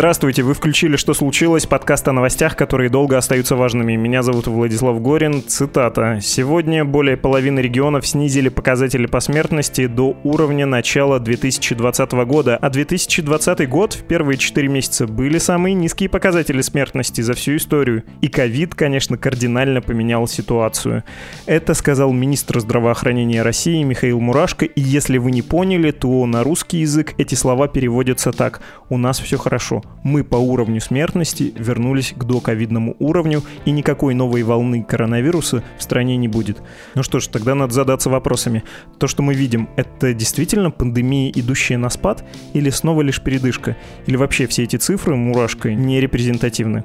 Здравствуйте, вы включили «Что случилось?» подкаст о новостях, которые долго остаются важными. Меня зовут Владислав Горин. Цитата. «Сегодня более половины регионов снизили показатели по смертности до уровня начала 2020 года, а 2020 год в первые 4 месяца были самые низкие показатели смертности за всю историю. И ковид, конечно, кардинально поменял ситуацию». Это сказал министр здравоохранения России Михаил Мурашко, и если вы не поняли, то на русский язык эти слова переводятся так «У нас все хорошо» мы по уровню смертности вернулись к доковидному уровню, и никакой новой волны коронавируса в стране не будет. Ну что ж, тогда надо задаться вопросами. То, что мы видим, это действительно пандемия, идущая на спад, или снова лишь передышка? Или вообще все эти цифры, мурашкой, не репрезентативны?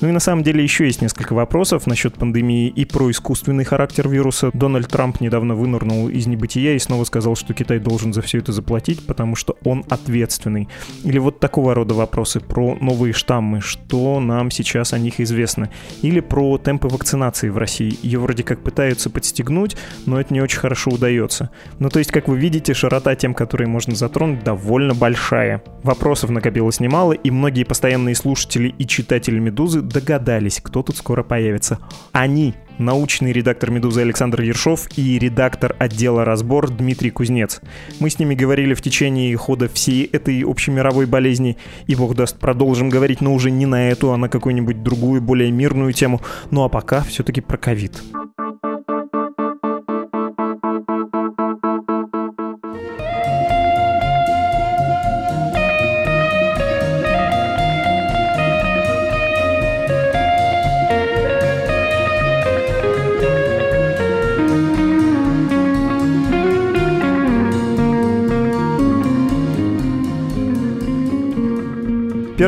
Ну и на самом деле еще есть несколько вопросов насчет пандемии и про искусственный характер вируса. Дональд Трамп недавно вынырнул из небытия и снова сказал, что Китай должен за все это заплатить, потому что он ответственный. Или вот такого рода вопросы вопросы про новые штаммы, что нам сейчас о них известно, или про темпы вакцинации в России. Ее вроде как пытаются подстегнуть, но это не очень хорошо удается. Ну то есть, как вы видите, широта тем, которые можно затронуть, довольно большая. Вопросов накопилось немало, и многие постоянные слушатели и читатели «Медузы» догадались, кто тут скоро появится. Они научный редактор «Медузы» Александр Ершов и редактор отдела «Разбор» Дмитрий Кузнец. Мы с ними говорили в течение хода всей этой общемировой болезни, и, бог даст, продолжим говорить, но уже не на эту, а на какую-нибудь другую, более мирную тему. Ну а пока все-таки про ковид.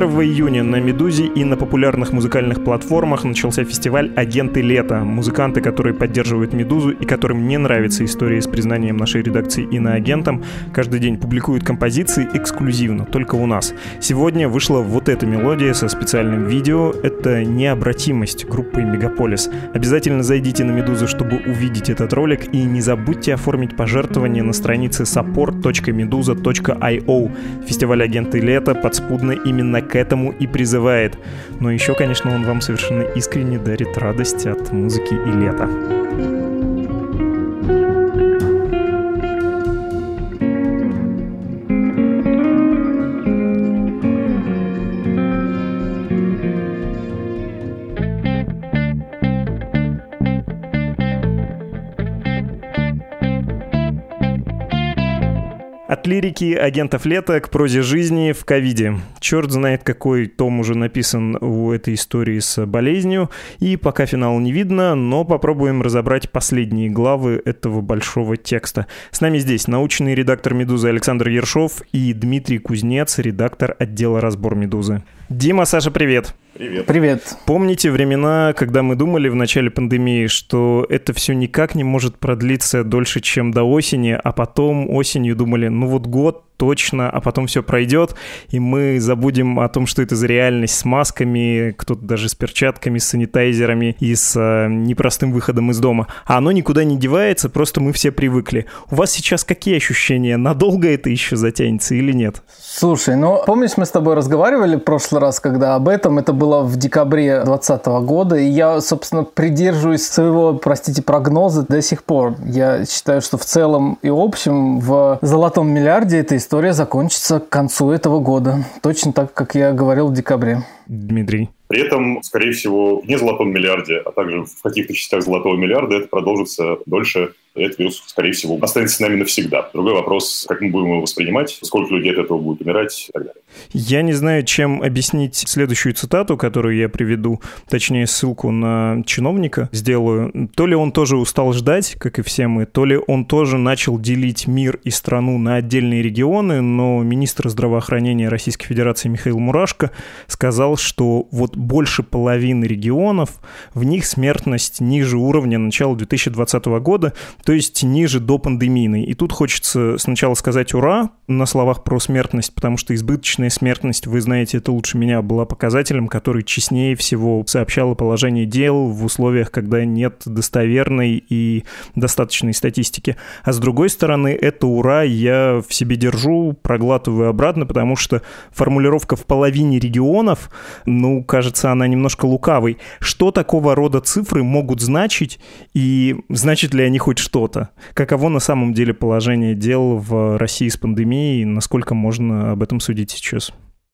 Июня на «Медузе» и на популярных музыкальных платформах начался фестиваль «Агенты лета». Музыканты, которые поддерживают «Медузу» и которым не нравится история с признанием нашей редакции иноагентом, каждый день публикуют композиции эксклюзивно, только у нас. Сегодня вышла вот эта мелодия со специальным видео. Это «Необратимость» группы «Мегаполис». Обязательно зайдите на «Медузу», чтобы увидеть этот ролик, и не забудьте оформить пожертвование на странице support.meduza.io. Фестиваль «Агенты лета» подспудно именно к этому и призывает. Но еще, конечно, он вам совершенно искренне дарит радость от музыки и лета. Лирики агентов лета к прозе жизни в ковиде. Черт знает, какой том уже написан у этой истории с болезнью. И пока финала не видно, но попробуем разобрать последние главы этого большого текста. С нами здесь научный редактор «Медузы» Александр Ершов и Дмитрий Кузнец, редактор отдела «Разбор Медузы». Дима, Саша, привет. Привет. Привет. Помните времена, когда мы думали в начале пандемии, что это все никак не может продлиться дольше, чем до осени, а потом осенью думали, ну вот год точно, а потом все пройдет, и мы забудем о том, что это за реальность с масками, кто-то даже с перчатками, с санитайзерами и с э, непростым выходом из дома. А оно никуда не девается, просто мы все привыкли. У вас сейчас какие ощущения? Надолго это еще затянется или нет? Слушай, ну помнишь, мы с тобой разговаривали в прошлый раз, когда об этом, это было в декабре 2020 года, и я, собственно, придерживаюсь своего, простите, прогноза до сих пор. Я считаю, что в целом и общем в золотом миллиарде этой история закончится к концу этого года. Точно так, как я говорил в декабре. Дмитрий. При этом, скорее всего, не золотом миллиарде, а также в каких-то частях золотого миллиарда это продолжится дольше, этот вирус, скорее всего, останется с нами навсегда. Другой вопрос, как мы будем его воспринимать, сколько людей от этого будет умирать и так далее. Я не знаю, чем объяснить следующую цитату, которую я приведу, точнее ссылку на чиновника сделаю. То ли он тоже устал ждать, как и все мы, то ли он тоже начал делить мир и страну на отдельные регионы, но министр здравоохранения Российской Федерации Михаил Мурашко сказал, что вот больше половины регионов, в них смертность ниже уровня начала 2020 года, то есть ниже до пандемийной. И тут хочется сначала сказать «ура» на словах про смертность, потому что избыточная смертность, вы знаете это лучше меня, была показателем, который честнее всего сообщал о положении дел в условиях, когда нет достоверной и достаточной статистики. А с другой стороны, это «ура» я в себе держу, проглатываю обратно, потому что формулировка в половине регионов, ну, кажется, она немножко лукавой. Что такого рода цифры могут значить, и значит ли они хоть что? Что-то. Каково на самом деле положение дел в России с пандемией, насколько можно об этом судить сейчас?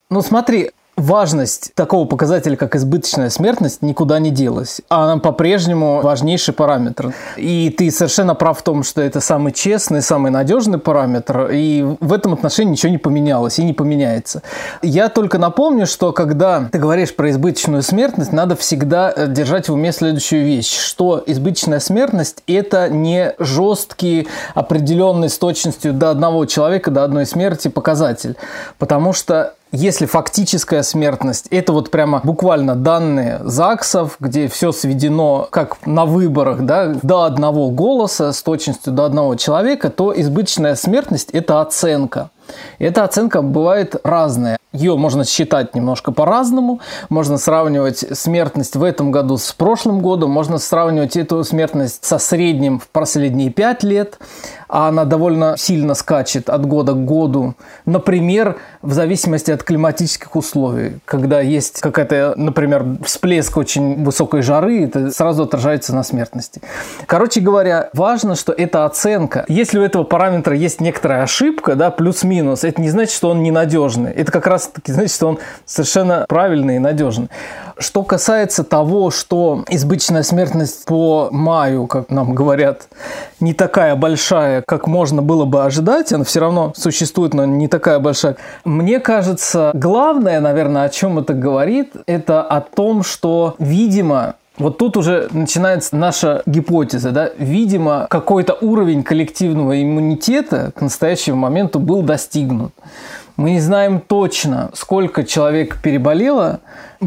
Ну смотри, важность такого показателя, как избыточная смертность, никуда не делась. А она по-прежнему важнейший параметр. И ты совершенно прав в том, что это самый честный, самый надежный параметр. И в этом отношении ничего не поменялось и не поменяется. Я только напомню, что когда ты говоришь про избыточную смертность, надо всегда э, держать в уме следующую вещь, что избыточная смертность – это не жесткий, определенный с точностью до одного человека, до одной смерти показатель. Потому что если фактическая смертность, это вот прямо буквально данные ЗАГСов, где все сведено как на выборах, да, до одного голоса с точностью до одного человека, то избыточная смертность – это оценка. Эта оценка бывает разная. Ее можно считать немножко по-разному. Можно сравнивать смертность в этом году с прошлым годом. Можно сравнивать эту смертность со средним в последние пять лет а она довольно сильно скачет от года к году. Например, в зависимости от климатических условий. Когда есть какая-то, например, всплеск очень высокой жары, это сразу отражается на смертности. Короче говоря, важно, что это оценка. Если у этого параметра есть некоторая ошибка, да, плюс-минус, это не значит, что он ненадежный. Это как раз таки значит, что он совершенно правильный и надежный. Что касается того, что избыточная смертность по маю, как нам говорят, не такая большая, как можно было бы ожидать, она все равно существует, но не такая большая. Мне кажется, главное, наверное, о чем это говорит, это о том, что, видимо, вот тут уже начинается наша гипотеза, да, видимо, какой-то уровень коллективного иммунитета к настоящему моменту был достигнут. Мы не знаем точно, сколько человек переболело,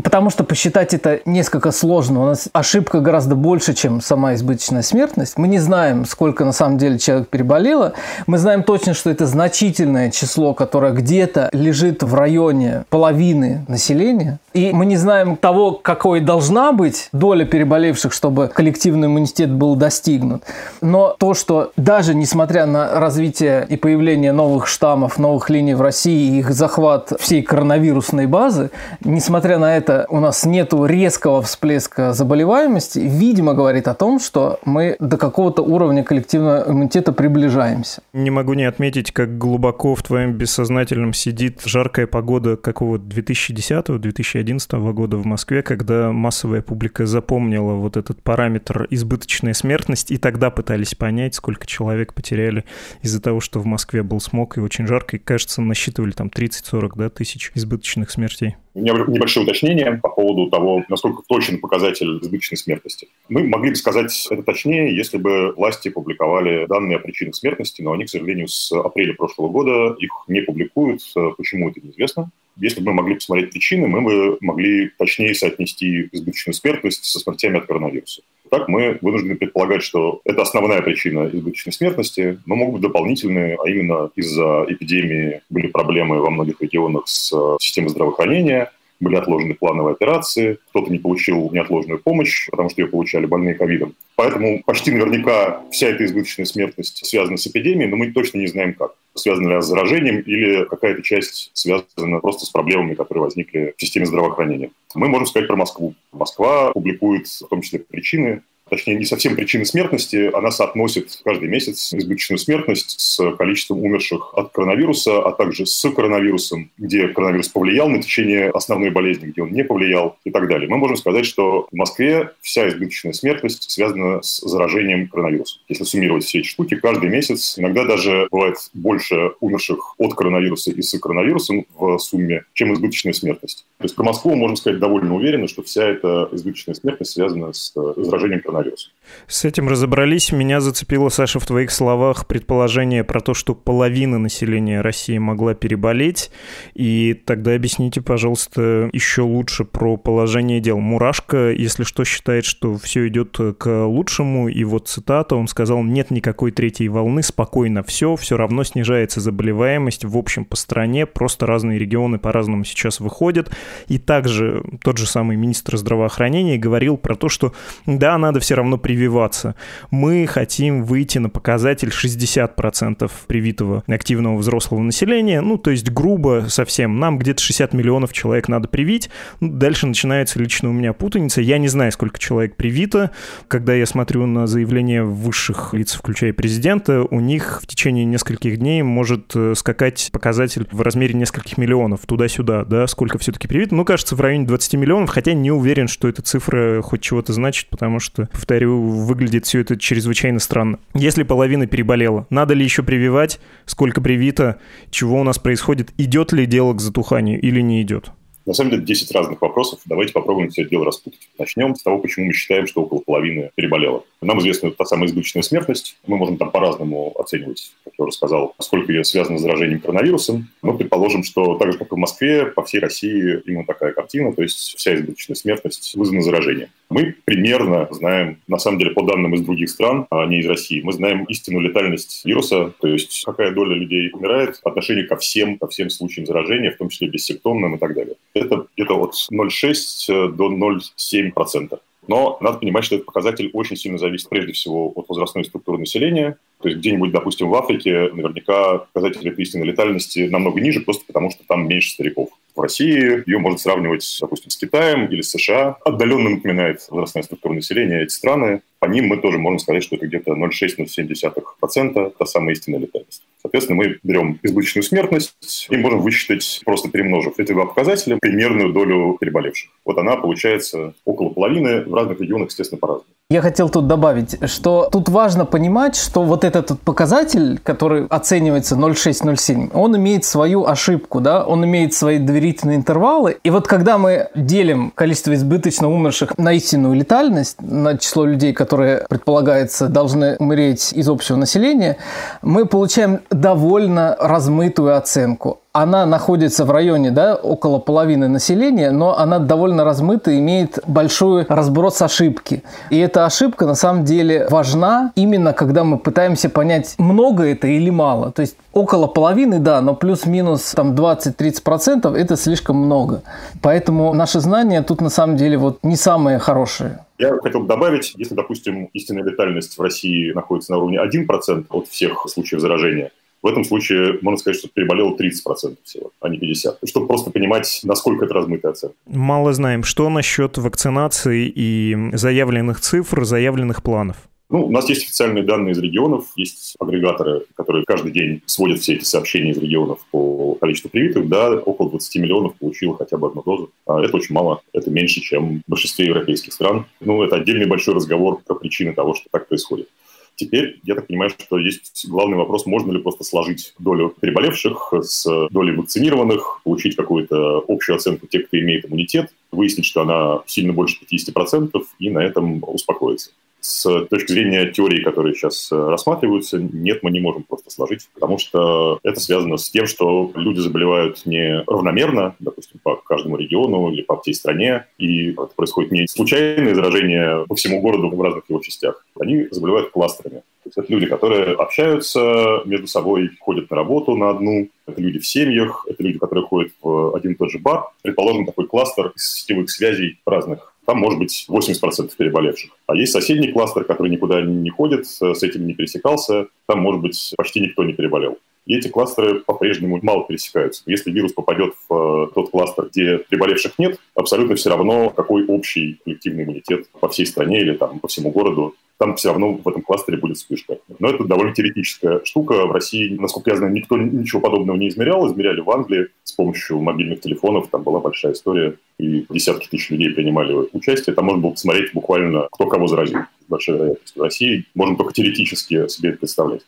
потому что посчитать это несколько сложно. У нас ошибка гораздо больше, чем сама избыточная смертность. Мы не знаем, сколько на самом деле человек переболело. Мы знаем точно, что это значительное число, которое где-то лежит в районе половины населения. И мы не знаем того, какой должна быть доля переболевших, чтобы коллективный иммунитет был достигнут. Но то, что даже несмотря на развитие и появление новых штаммов, новых линий в России, и их захват всей коронавирусной базы, несмотря на это у нас нет резкого всплеска заболеваемости, видимо, говорит о том, что мы до какого-то уровня коллективного иммунитета приближаемся. Не могу не отметить, как глубоко в твоем бессознательном сидит жаркая погода какого 2010-2011 года в Москве, когда массовая публика запомнила вот этот параметр избыточная смертность, и тогда пытались понять, сколько человек потеряли из-за того, что в Москве был смог и очень жарко, и, кажется, насчитывали или там 30-40 да, тысяч избыточных смертей. У меня небольшое уточнение по поводу того, насколько точен показатель избыточной смертности. Мы могли бы сказать это точнее, если бы власти публиковали данные о причинах смертности, но они, к сожалению, с апреля прошлого года их не публикуют. Почему это неизвестно. Если бы мы могли посмотреть причины, мы бы могли точнее соотнести избыточную смертность со смертями от коронавируса. Так мы вынуждены предполагать, что это основная причина избыточной смертности, но могут быть дополнительные, а именно из-за эпидемии были проблемы во многих регионах с э, системой здравоохранения, были отложены плановые операции, кто-то не получил неотложную помощь, потому что ее получали больные ковидом. Поэтому почти наверняка вся эта избыточная смертность связана с эпидемией, но мы точно не знаем как. Связана ли она с заражением или какая-то часть связана просто с проблемами, которые возникли в системе здравоохранения. Мы можем сказать про Москву. Москва публикует в том числе причины точнее, не совсем причины смертности, она соотносит каждый месяц избыточную смертность с количеством умерших от коронавируса, а также с коронавирусом, где коронавирус повлиял на течение основной болезни, где он не повлиял и так далее. Мы можем сказать, что в Москве вся избыточная смертность связана с заражением коронавирусом. Если суммировать все эти штуки, каждый месяц, иногда даже бывает больше умерших от коронавируса и с коронавирусом в сумме, чем избыточная смертность. То есть про Москву можно сказать довольно уверенно, что вся эта избыточная смертность связана с заражением коронавирусом. coronavirus. С этим разобрались. Меня зацепило, Саша, в твоих словах предположение про то, что половина населения России могла переболеть. И тогда объясните, пожалуйста, еще лучше про положение дел. Мурашка, если что, считает, что все идет к лучшему. И вот цитата, он сказал, нет никакой третьей волны, спокойно все, все равно снижается заболеваемость в общем по стране, просто разные регионы по-разному сейчас выходят. И также тот же самый министр здравоохранения говорил про то, что да, надо все равно прививаться. Мы хотим выйти на показатель 60% привитого активного взрослого населения, ну, то есть грубо совсем, нам где-то 60 миллионов человек надо привить. Ну, дальше начинается лично у меня путаница. Я не знаю, сколько человек привито. Когда я смотрю на заявления высших лиц, включая президента, у них в течение нескольких дней может э, скакать показатель в размере нескольких миллионов туда-сюда, да, сколько все-таки привито. Ну, кажется, в районе 20 миллионов, хотя не уверен, что эта цифра хоть чего-то значит, потому что, повторю, выглядит все это чрезвычайно странно. Если половина переболела, надо ли еще прививать? Сколько привито? Чего у нас происходит? Идет ли дело к затуханию или не идет? На самом деле 10 разных вопросов. Давайте попробуем все это дело распутать. Начнем с того, почему мы считаем, что около половины переболело. Нам известна та самая избыточная смертность. Мы можем там по-разному оценивать, как я уже сказал, сколько ее связано с заражением коронавирусом. Мы предположим, что так же, как и в Москве, по всей России именно такая картина, то есть вся избыточная смертность вызвана заражением. Мы примерно знаем, на самом деле, по данным из других стран, а не из России, мы знаем истинную летальность вируса, то есть какая доля людей умирает по отношению ко всем, ко всем случаям заражения, в том числе бессимптомным и так далее это где-то от 0,6 до 0,7%. Но надо понимать, что этот показатель очень сильно зависит прежде всего от возрастной структуры населения. То есть где-нибудь, допустим, в Африке наверняка показатель этой истинной летальности намного ниже, просто потому что там меньше стариков. В России ее можно сравнивать, допустим, с Китаем или с США. Отдаленно напоминает возрастная структура населения эти страны. По ним мы тоже можем сказать, что это где-то 0,6-0,7%, та самая истинная летальность. Соответственно, мы берем избыточную смертность и можем высчитать, просто перемножив эти два показателя, примерную долю переболевших. Вот она получается около половины, в разных регионах, естественно, по-разному. Я хотел тут добавить, что тут важно понимать, что вот этот показатель, который оценивается 0,6-0,7, он имеет свою ошибку, да, он имеет свои доверительные интервалы. И вот когда мы делим количество избыточно умерших на истинную летальность, на число людей, которые, предполагается, должны умереть из общего населения, мы получаем довольно размытую оценку она находится в районе, да, около половины населения, но она довольно размыта, имеет большой разброс ошибки. И эта ошибка на самом деле важна именно когда мы пытаемся понять, много это или мало. То есть около половины, да, но плюс-минус там 20-30% это слишком много. Поэтому наши знания тут на самом деле вот не самые хорошие. Я хотел бы добавить, если, допустим, истинная летальность в России находится на уровне 1% от всех случаев заражения, в этом случае можно сказать, что переболело 30% всего, а не 50%. Чтобы просто понимать, насколько это размытая оценка. Мало знаем. Что насчет вакцинации и заявленных цифр, заявленных планов? Ну, у нас есть официальные данные из регионов, есть агрегаторы, которые каждый день сводят все эти сообщения из регионов по количеству привитых. Да, около 20 миллионов получило хотя бы одну дозу. А это очень мало, это меньше, чем в большинстве европейских стран. Ну, это отдельный большой разговор про причины того, что так происходит. Теперь, я так понимаю, что есть главный вопрос, можно ли просто сложить долю переболевших с долей вакцинированных, получить какую-то общую оценку тех, кто имеет иммунитет, выяснить, что она сильно больше 50%, и на этом успокоиться с точки зрения теории, которые сейчас э, рассматриваются, нет, мы не можем просто сложить, потому что это связано с тем, что люди заболевают не равномерно, допустим, по каждому региону или по всей стране, и это происходит не случайное заражение по всему городу в разных его частях. Они заболевают кластерами. То есть это люди, которые общаются между собой, ходят на работу на одну, это люди в семьях, это люди, которые ходят в один и тот же бар. Предположим, такой кластер сетевых связей разных там может быть 80% переболевших. А есть соседний кластер, который никуда не ходит, с этим не пересекался, там может быть почти никто не переболел. и эти кластеры по-прежнему мало пересекаются. Если вирус попадет в э, тот кластер, где приболевших нет, абсолютно все равно, какой общий коллективный иммунитет по всей стране или там, по всему городу там все равно в этом кластере будет вспышка. Но это довольно теоретическая штука. В России, насколько я знаю, никто ничего подобного не измерял. Измеряли в Англии с помощью мобильных телефонов. Там была большая история, и десятки тысяч людей принимали участие. Там можно было посмотреть буквально, кто кого заразил. Большая вероятность. В России можно только теоретически себе это представлять.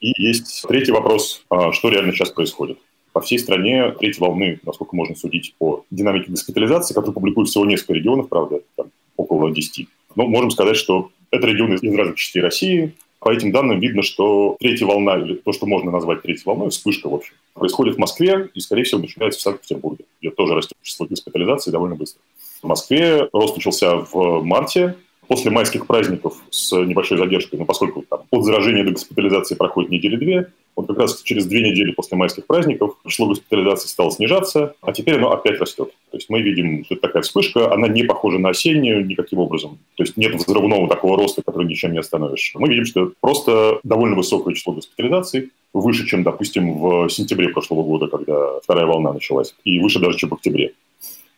И есть третий вопрос, а что реально сейчас происходит. По всей стране третьей волны, насколько можно судить по динамике госпитализации, которую публикуют всего несколько регионов, правда, там около 10. Но можем сказать, что это регионы из разных частей России. По этим данным видно, что третья волна, или то, что можно назвать третьей волной, вспышка, в общем, происходит в Москве и, скорее всего, начинается в Санкт-Петербурге, где тоже растет число госпитализации довольно быстро. В Москве рост начался в марте, после майских праздников с небольшой задержкой, но поскольку там, от заражения до госпитализации проходит недели две, вот как раз через две недели после майских праздников число госпитализации стало снижаться, а теперь оно опять растет. То есть мы видим, что это такая вспышка, она не похожа на осеннюю никаким образом. То есть нет взрывного такого роста, который ничем не остановишь. Мы видим, что просто довольно высокое число госпитализаций, выше, чем, допустим, в сентябре прошлого года, когда вторая волна началась, и выше даже, чем в октябре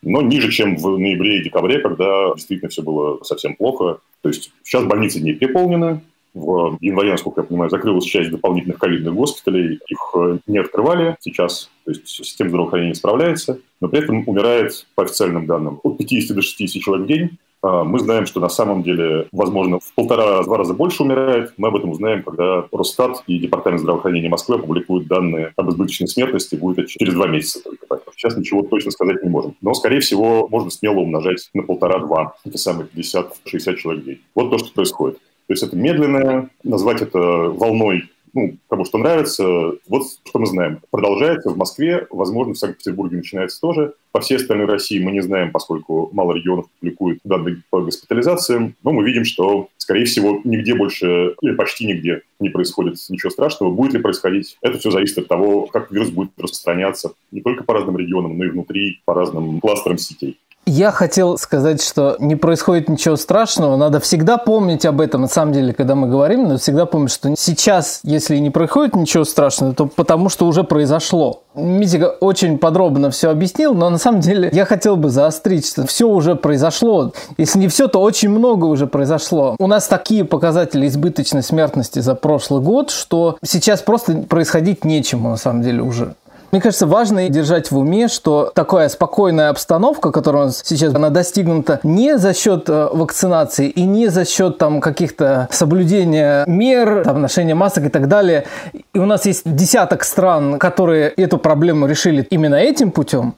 но ниже, чем в ноябре и декабре, когда действительно все было совсем плохо. То есть сейчас больницы не переполнены, в январе, насколько я понимаю, закрылась часть дополнительных ковидных госпиталей. Их э, не открывали сейчас. То есть система здравоохранения справляется. Но при этом умирает, по официальным данным, от 50 до 60 человек в день. А, мы знаем, что на самом деле, возможно, в полтора-два раза больше умирает. Мы об этом узнаем, когда Росстат и Департамент здравоохранения Москвы опубликуют данные об избыточной смертности. Будет через два месяца только. Так. Сейчас ничего точно сказать не можем. Но, скорее всего, можно смело умножать на полтора-два эти самые 50-60 человек в день. Вот то, что происходит. То есть это медленное, назвать это волной ну, кому что нравится. Вот что мы знаем. Продолжается в Москве, возможно, в Санкт-Петербурге начинается тоже. По всей остальной России мы не знаем, поскольку мало регионов публикуют данные по госпитализациям, но мы видим, что, скорее всего, нигде больше или почти нигде не происходит ничего страшного. Будет ли происходить? Это все зависит от того, как вирус будет распространяться не только по разным регионам, но и внутри, по разным кластерам сетей. Я хотел сказать, что не происходит ничего страшного. Надо всегда помнить об этом, на самом деле, когда мы говорим, надо всегда помнить, что сейчас, если не происходит ничего страшного, то потому что уже произошло. Митика очень подробно все объяснил, но на самом деле я хотел бы заострить, что все уже произошло. Если не все, то очень много уже произошло. У нас такие показатели избыточной смертности за прошлый год, что сейчас просто происходить нечему, на самом деле, уже. Мне кажется, важно держать в уме, что такая спокойная обстановка, которая у нас сейчас, она достигнута не за счет э, вакцинации и не за счет там каких-то соблюдения мер, там, ношения масок и так далее. И у нас есть десяток стран, которые эту проблему решили именно этим путем.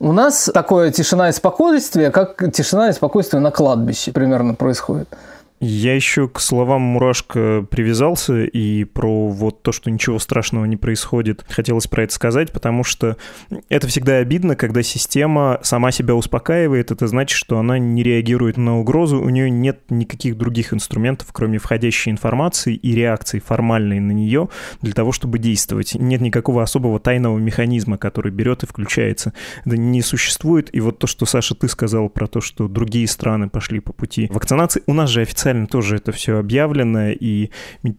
У нас такое тишина и спокойствие, как тишина и спокойствие на кладбище примерно происходит. Я еще к словам Мурашка привязался, и про вот то, что ничего страшного не происходит, хотелось про это сказать, потому что это всегда обидно, когда система сама себя успокаивает, это значит, что она не реагирует на угрозу, у нее нет никаких других инструментов, кроме входящей информации и реакции формальной на нее для того, чтобы действовать. Нет никакого особого тайного механизма, который берет и включается. Это не существует, и вот то, что, Саша, ты сказал про то, что другие страны пошли по пути вакцинации, у нас же официально официально тоже это все объявлено, и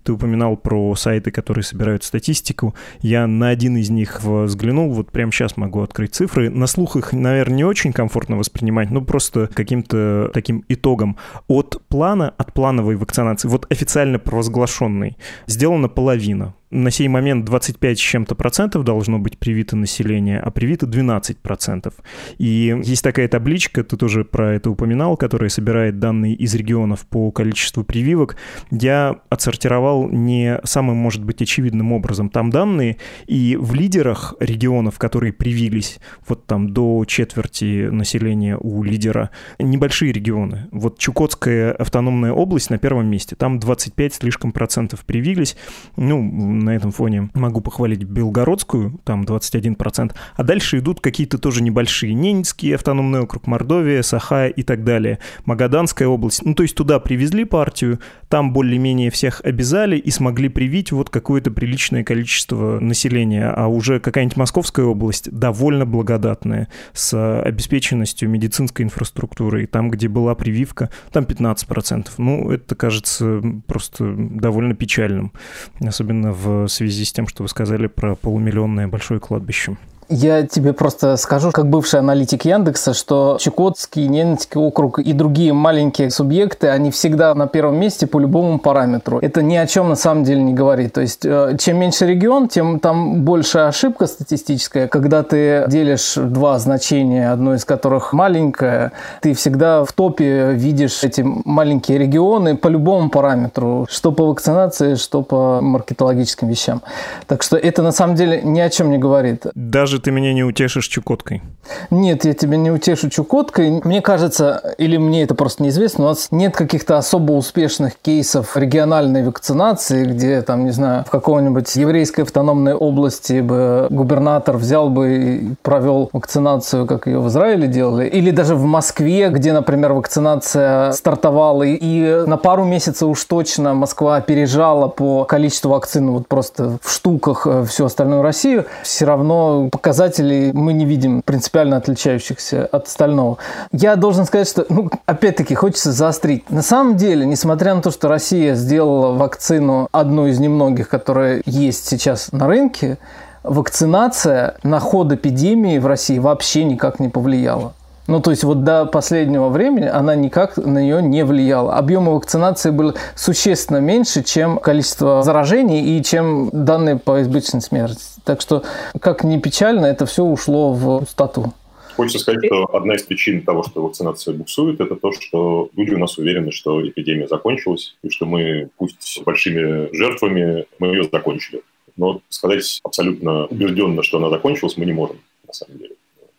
ты упоминал про сайты, которые собирают статистику. Я на один из них взглянул, вот прямо сейчас могу открыть цифры. На слух их, наверное, не очень комфортно воспринимать, но просто каким-то таким итогом. От плана, от плановой вакцинации, вот официально провозглашенной, сделана половина на сей момент 25 с чем-то процентов должно быть привито население, а привито 12 процентов. И есть такая табличка, ты тоже про это упоминал, которая собирает данные из регионов по количеству прививок. Я отсортировал не самым, может быть, очевидным образом там данные, и в лидерах регионов, которые привились, вот там до четверти населения у лидера, небольшие регионы. Вот Чукотская автономная область на первом месте, там 25 слишком процентов привились. Ну, на этом фоне могу похвалить Белгородскую, там 21%, а дальше идут какие-то тоже небольшие. Ненецкий автономный округ, Мордовия, Саха и так далее. Магаданская область. Ну, то есть туда привезли партию, там более-менее всех обязали и смогли привить вот какое-то приличное количество населения, а уже какая-нибудь Московская область довольно благодатная с обеспеченностью медицинской инфраструктуры, и там, где была прививка, там 15%. Ну, это кажется просто довольно печальным, особенно в в связи с тем, что вы сказали про полумиллионное большое кладбище. Я тебе просто скажу, как бывший аналитик Яндекса, что Чукотский, Ненецкий округ и другие маленькие субъекты, они всегда на первом месте по любому параметру. Это ни о чем на самом деле не говорит. То есть, э, чем меньше регион, тем там больше ошибка статистическая. Когда ты делишь два значения, одно из которых маленькое, ты всегда в топе видишь эти маленькие регионы по любому параметру, что по вакцинации, что по маркетологическим вещам. Так что это на самом деле ни о чем не говорит. Даже же ты меня не утешишь Чукоткой. Нет, я тебя не утешу Чукоткой. Мне кажется, или мне это просто неизвестно, у нас нет каких-то особо успешных кейсов региональной вакцинации, где, там, не знаю, в какой-нибудь еврейской автономной области бы губернатор взял бы и провел вакцинацию, как ее в Израиле делали. Или даже в Москве, где, например, вакцинация стартовала, и на пару месяцев уж точно Москва опережала по количеству вакцин вот просто в штуках э, всю остальную Россию, все равно показателей мы не видим принципиально отличающихся от остального. Я должен сказать, что, ну, опять-таки, хочется заострить. На самом деле, несмотря на то, что Россия сделала вакцину одну из немногих, которая есть сейчас на рынке, вакцинация на ход эпидемии в России вообще никак не повлияла. Ну, то есть вот до последнего времени она никак на нее не влияла. Объемы вакцинации были существенно меньше, чем количество заражений и чем данные по избыточной смертности. Так что, как ни печально, это все ушло в пустоту. Хочется сказать, что одна из причин того, что вакцинация буксует, это то, что люди у нас уверены, что эпидемия закончилась, и что мы, пусть большими жертвами, мы ее закончили. Но сказать абсолютно убежденно, что она закончилась, мы не можем, на самом деле.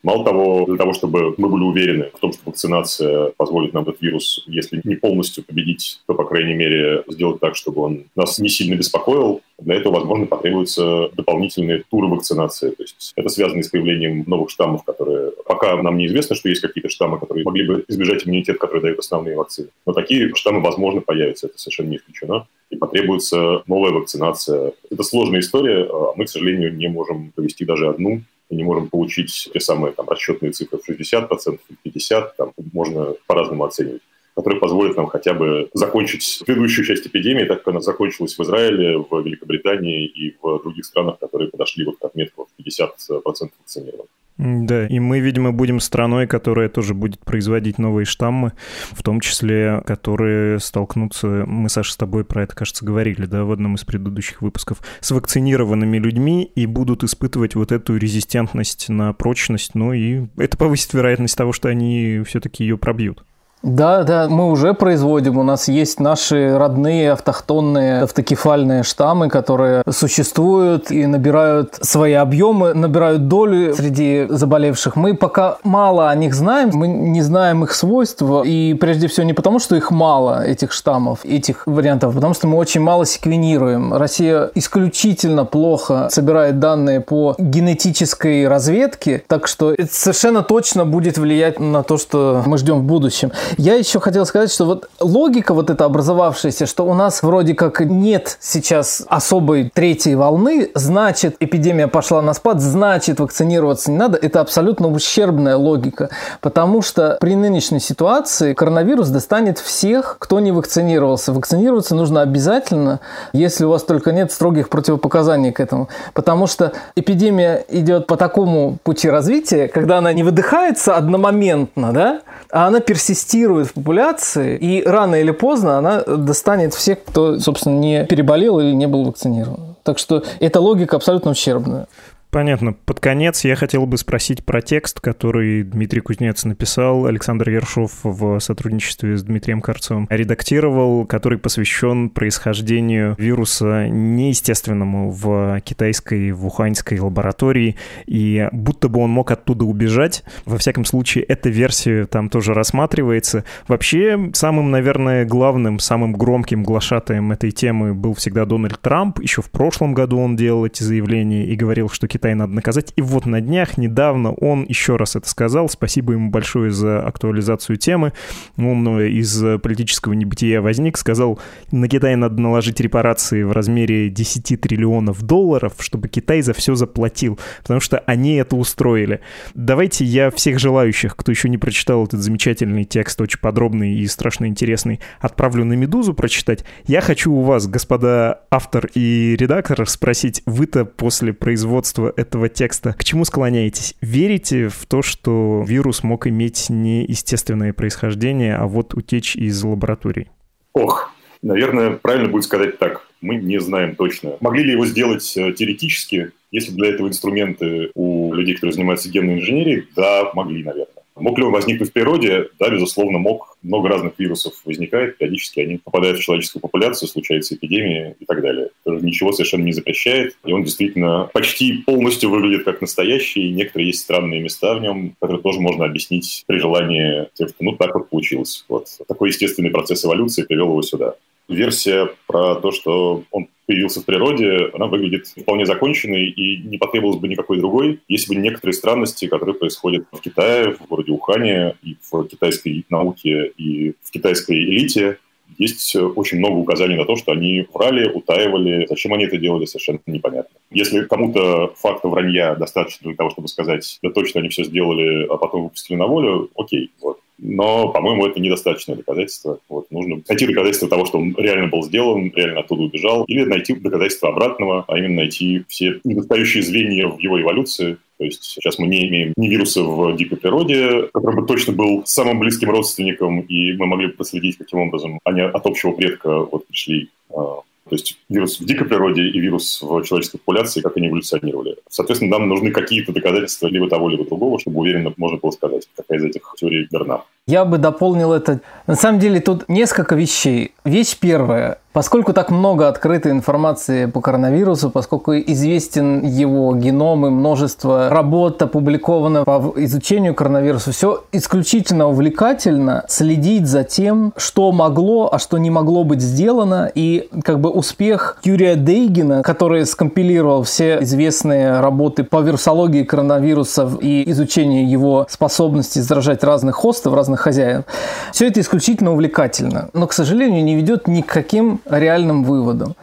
Мало того, для того, чтобы мы были уверены в том, что вакцинация позволит нам этот вирус, если не полностью победить, то, по крайней мере, сделать так, чтобы он нас не сильно беспокоил, для этого, возможно, потребуются дополнительные туры вакцинации. То есть это связано с появлением новых штаммов, которые... Пока нам неизвестно, что есть какие-то штаммы, которые могли бы избежать иммунитет, который дают основные вакцины. Но такие штаммы, возможно, появятся. Это совершенно не исключено. И потребуется новая вакцинация. Это сложная история. А мы, к сожалению, не можем провести даже одну мы не можем получить те самые там, расчетные цифры в 60%, в 50%, там, можно по-разному оценивать которые позволят нам хотя бы закончить предыдущую часть эпидемии, так как она закончилась в Израиле, в Великобритании и в других странах, которые подошли вот к отметку в 50% вакцинированных. Да, и мы, видимо, будем страной, которая тоже будет производить новые штаммы, в том числе, которые столкнутся, мы, Саша, с тобой про это, кажется, говорили, да, в одном из предыдущих выпусков, с вакцинированными людьми и будут испытывать вот эту резистентность на прочность, ну и это повысит вероятность того, что они все-таки ее пробьют. Да, да, мы уже производим. У нас есть наши родные автохтонные автокефальные штаммы, которые существуют и набирают свои объемы, набирают долю среди заболевших. Мы пока мало о них знаем, мы не знаем их свойства. И прежде всего не потому, что их мало, этих штаммов, этих вариантов, а потому что мы очень мало секвенируем. Россия исключительно плохо собирает данные по генетической разведке, так что это совершенно точно будет влиять на то, что мы ждем в будущем. Я еще хотел сказать, что вот логика вот эта образовавшаяся, что у нас вроде как нет сейчас особой третьей волны, значит, эпидемия пошла на спад, значит, вакцинироваться не надо, это абсолютно ущербная логика, потому что при нынешней ситуации коронавирус достанет всех, кто не вакцинировался. Вакцинироваться нужно обязательно, если у вас только нет строгих противопоказаний к этому, потому что эпидемия идет по такому пути развития, когда она не выдыхается одномоментно, да, а она персистирует в популяции, и рано или поздно она достанет всех, кто, собственно, не переболел или не был вакцинирован. Так что эта логика абсолютно ущербная. Понятно. Под конец я хотел бы спросить про текст, который Дмитрий Кузнец написал, Александр Ершов в сотрудничестве с Дмитрием Карцевым редактировал, который посвящен происхождению вируса неестественному в китайской, в уханьской лаборатории, и будто бы он мог оттуда убежать. Во всяком случае, эта версия там тоже рассматривается. Вообще, самым, наверное, главным, самым громким глашатаем этой темы был всегда Дональд Трамп. Еще в прошлом году он делал эти заявления и говорил, что Китай надо наказать. И вот на днях, недавно он еще раз это сказал. Спасибо ему большое за актуализацию темы. Он из политического небытия возник, сказал, на Китай надо наложить репарации в размере 10 триллионов долларов, чтобы Китай за все заплатил, потому что они это устроили. Давайте я всех желающих, кто еще не прочитал этот замечательный текст, очень подробный и страшно интересный, отправлю на «Медузу» прочитать. Я хочу у вас, господа автор и редактор, спросить, вы-то после производства этого текста к чему склоняетесь? Верите в то, что вирус мог иметь не естественное происхождение, а вот утечь из лабораторий? Ох, наверное, правильно будет сказать так. Мы не знаем точно. Могли ли его сделать э, теоретически? Если для этого инструменты у людей, которые занимаются генной инженерией, да, могли, наверное. Мог ли он возникнуть в природе? Да, безусловно, мог. Много разных вирусов возникает, периодически они попадают в человеческую популяцию, случаются эпидемии и так далее. Тоже ничего совершенно не запрещает, и он действительно почти полностью выглядит как настоящий, некоторые есть странные места в нем, которые тоже можно объяснить при желании тем, что ну так вот получилось. Вот. Такой естественный процесс эволюции привел его сюда версия про то, что он появился в природе, она выглядит вполне законченной и не потребовалось бы никакой другой, если бы некоторые странности, которые происходят в Китае, в городе Ухане, и в китайской науке, и в китайской элите, есть очень много указаний на то, что они врали, утаивали. Зачем они это делали, совершенно непонятно. Если кому-то факта вранья достаточно для того, чтобы сказать, да точно они все сделали, а потом выпустили на волю, окей. Вот. Но, по-моему, это недостаточное доказательство. Вот, нужно найти доказательство того, что он реально был сделан, реально оттуда убежал, или найти доказательство обратного, а именно найти все недостающие звенья в его эволюции, то есть сейчас мы не имеем ни вируса в дикой природе, который бы точно был самым близким родственником, и мы могли бы проследить, каким образом они от общего предка вот пришли а, то есть вирус в дикой природе и вирус в человеческой популяции, как они эволюционировали. Соответственно, нам нужны какие-то доказательства либо того, либо другого, чтобы уверенно можно было сказать, какая из этих теорий верна. Я бы дополнил это. На самом деле тут несколько вещей. Вещь первая. Поскольку так много открытой информации по коронавирусу, поскольку известен его геном и множество работ опубликовано по изучению коронавируса, все исключительно увлекательно следить за тем, что могло, а что не могло быть сделано. И как бы успех Юрия Дейгина, который скомпилировал все известные работы по вирусологии коронавирусов и изучению его способности заражать разных хостов, разных хозяев, все это исключительно увлекательно. Но, к сожалению, не ведет ни к каким реальным выводам.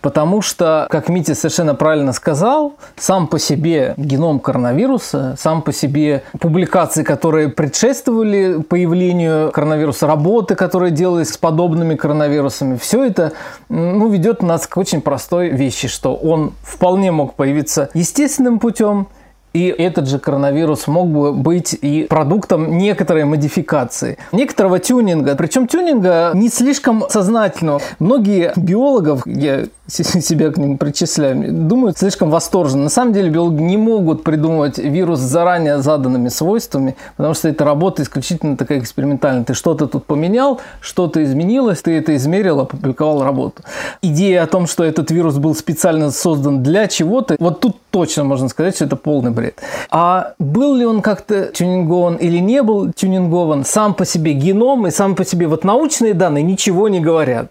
Потому что, как Митя совершенно правильно сказал, сам по себе геном коронавируса, сам по себе публикации, которые предшествовали появлению коронавируса, работы, которые делались с подобными коронавирусами, все это ну, ведет нас к очень простой вещи, что он вполне мог появиться естественным путем, и этот же коронавирус мог бы быть и продуктом некоторой модификации, некоторого тюнинга. Причем тюнинга не слишком сознательного. Многие биологов, я себя к ним причисляю, думают слишком восторженно. На самом деле биологи не могут придумывать вирус с заранее заданными свойствами, потому что эта работа исключительно такая экспериментальная. Ты что-то тут поменял, что-то изменилось, ты это измерил, опубликовал работу. Идея о том, что этот вирус был специально создан для чего-то, вот тут точно можно сказать, что это полный бред. А был ли он как-то тюнингован или не был тюнингован, сам по себе геном и сам по себе вот научные данные ничего не говорят.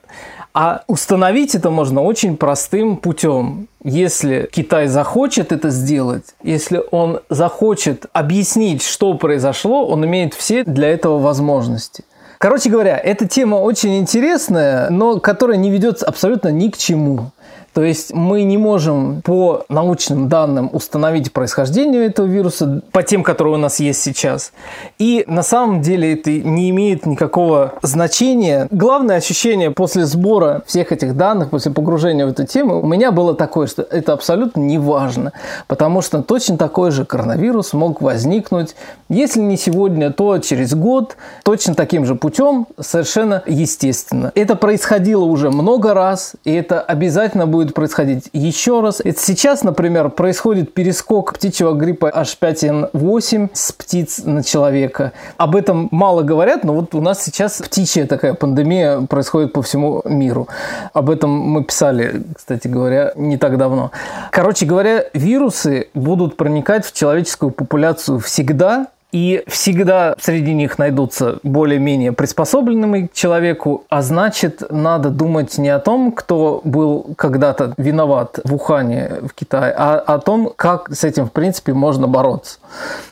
А установить это можно очень простым путем. Если Китай захочет это сделать, если он захочет объяснить, что произошло, он имеет все для этого возможности. Короче говоря, эта тема очень интересная, но которая не ведет абсолютно ни к чему. То есть мы не можем по научным данным установить происхождение этого вируса по тем, которые у нас есть сейчас. И на самом деле это не имеет никакого значения. Главное ощущение после сбора всех этих данных, после погружения в эту тему, у меня было такое, что это абсолютно не важно. Потому что точно такой же коронавирус мог возникнуть, если не сегодня, то через год, точно таким же путем, совершенно естественно. Это происходило уже много раз, и это обязательно будет будет происходить еще раз. Это сейчас, например, происходит перескок птичьего гриппа H5N8 с птиц на человека. Об этом мало говорят, но вот у нас сейчас птичья такая пандемия происходит по всему миру. Об этом мы писали, кстати говоря, не так давно. Короче говоря, вирусы будут проникать в человеческую популяцию всегда, И всегда среди них найдутся более-менее приспособленные к человеку, а значит, надо думать не о том, кто был когда-то виноват в Ухане в Китае, а о том, как с этим, в принципе, можно бороться.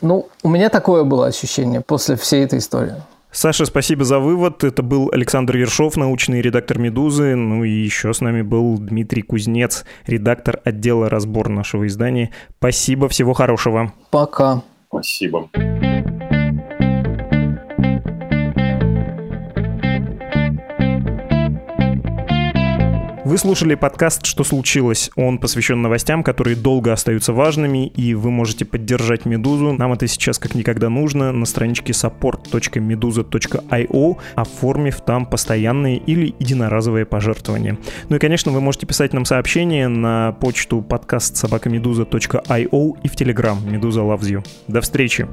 Ну, у меня такое было ощущение после всей этой истории. Саша, спасибо за вывод. Это был Александр Ершов, научный редактор «Медузы». Ну и еще с нами был Дмитрий Кузнец, редактор отдела «Разбор» нашего издания. Спасибо, всего хорошего. Пока. Спасибо. Вы слушали подкаст «Что случилось?». Он посвящен новостям, которые долго остаются важными, и вы можете поддержать «Медузу». Нам это сейчас как никогда нужно на страничке support.meduza.io, оформив там постоянные или единоразовые пожертвования. Ну и, конечно, вы можете писать нам сообщения на почту подкаст собакамедуза.io и в Telegram «Медуза loves you». До встречи!